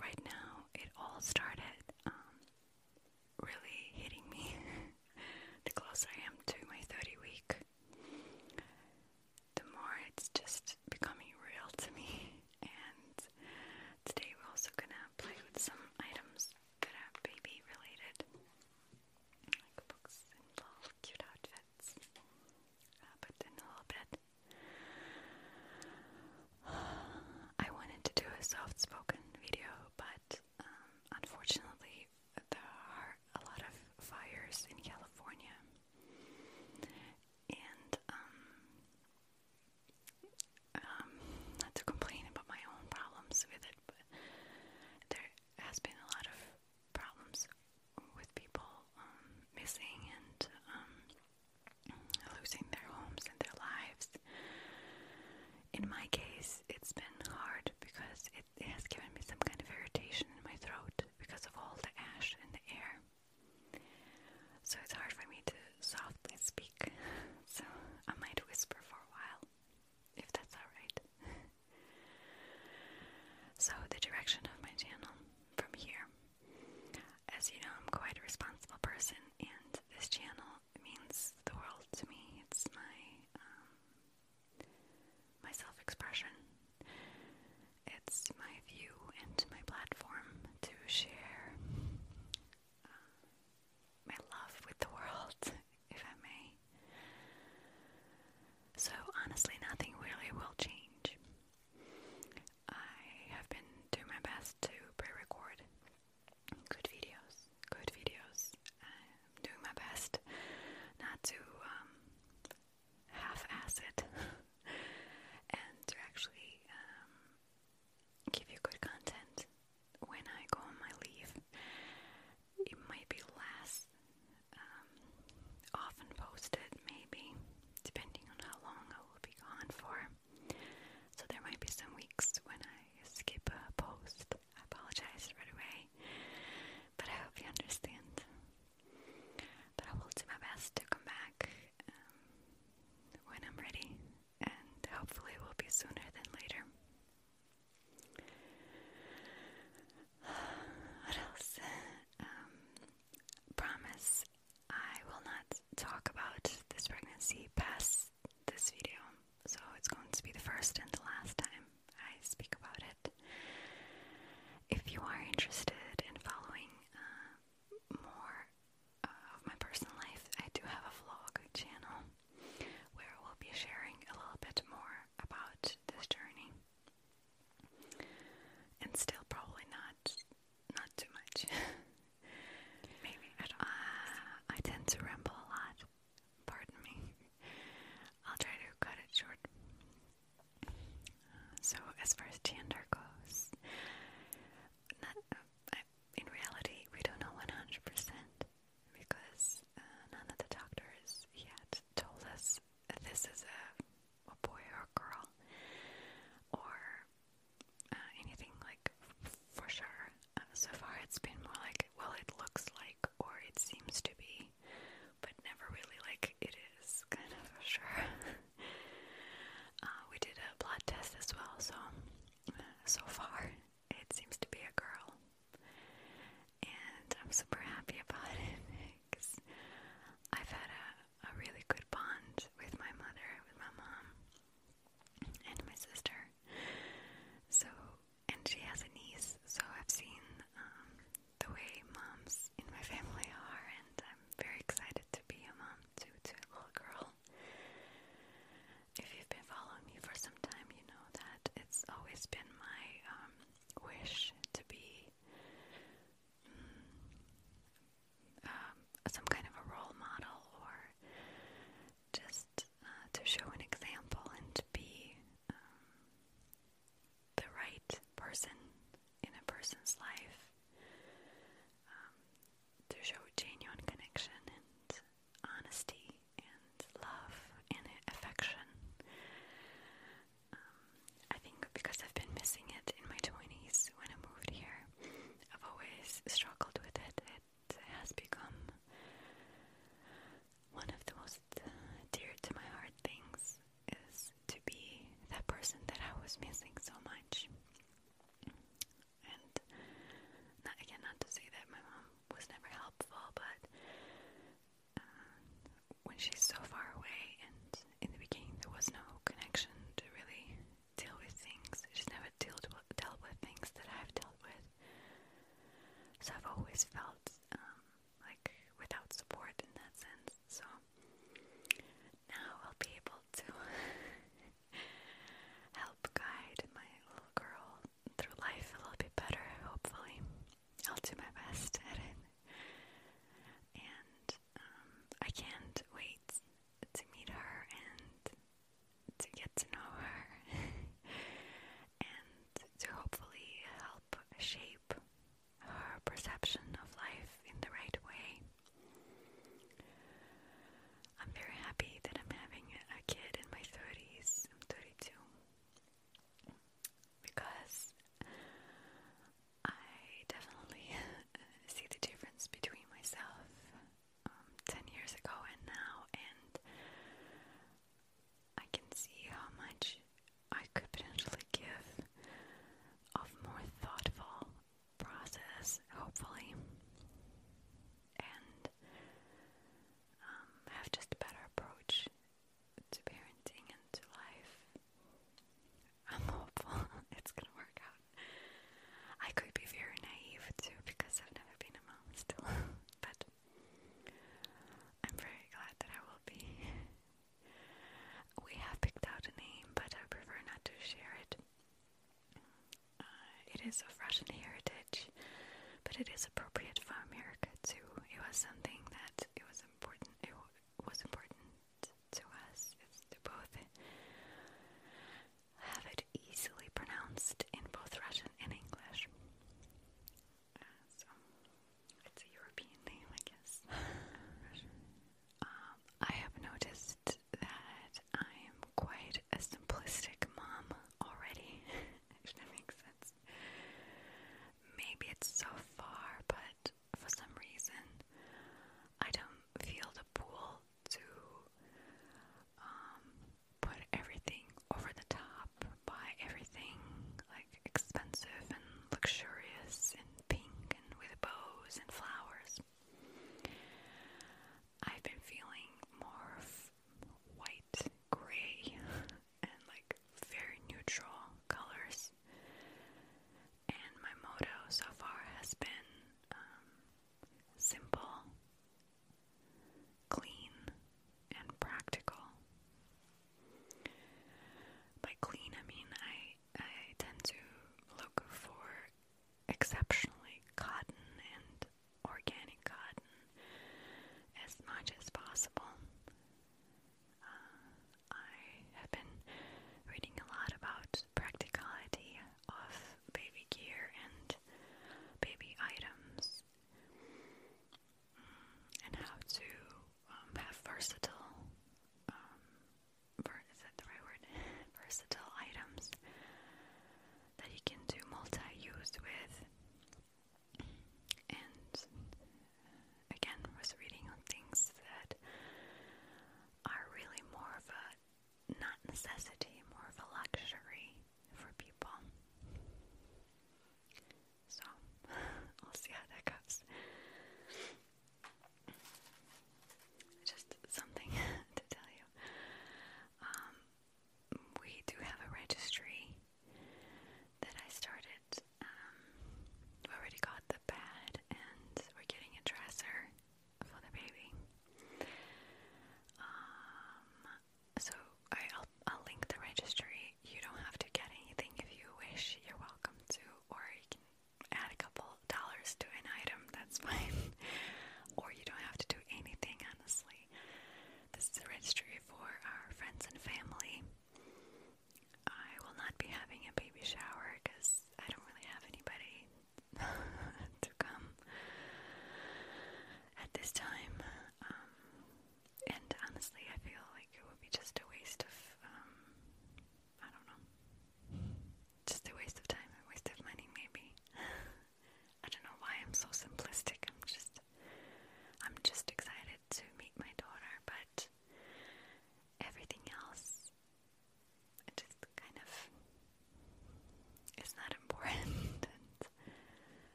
right now, it all started music. of Russian heritage, but it is a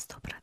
сто процентов.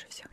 дальше все.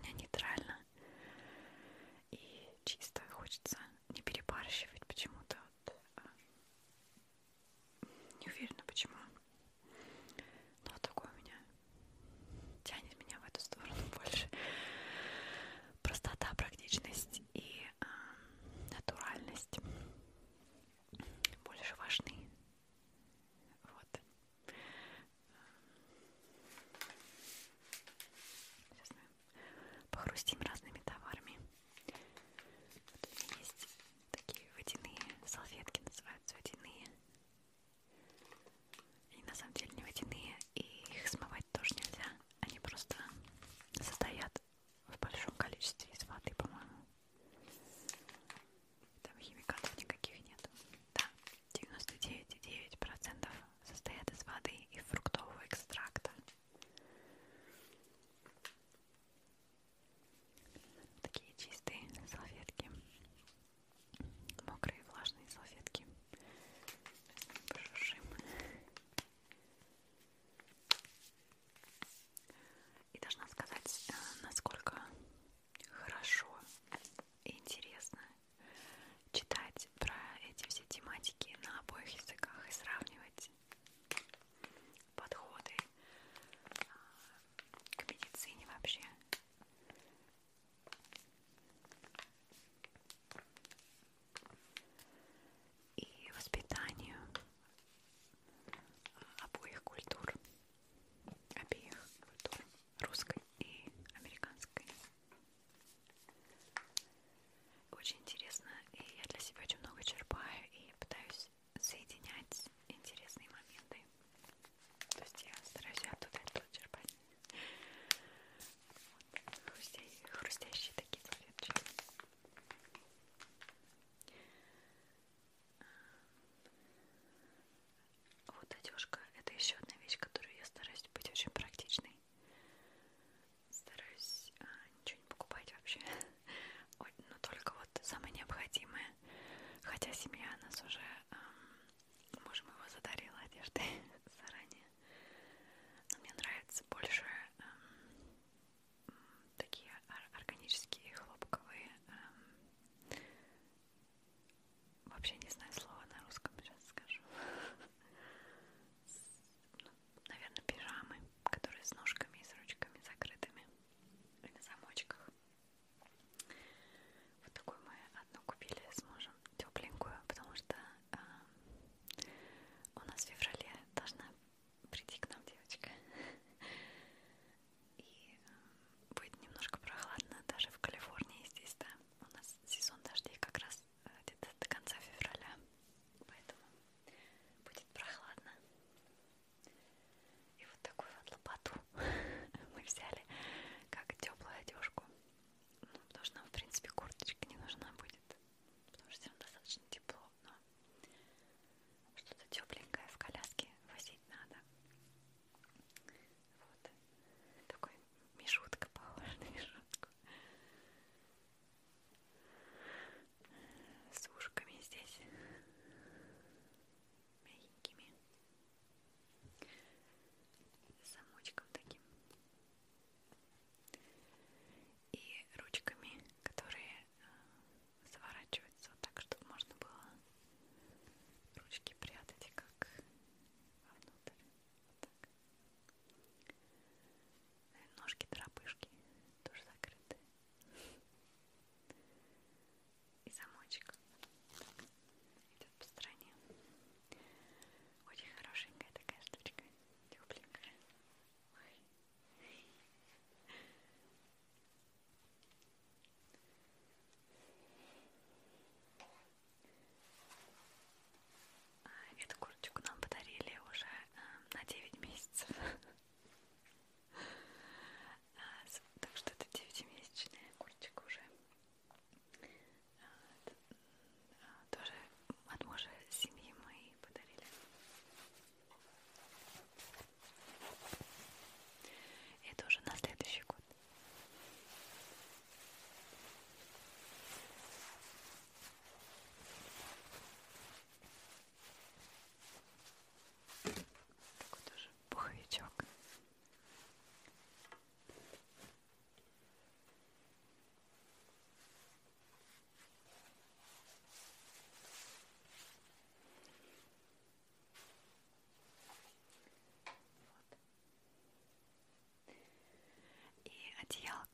одеяло,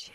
вообще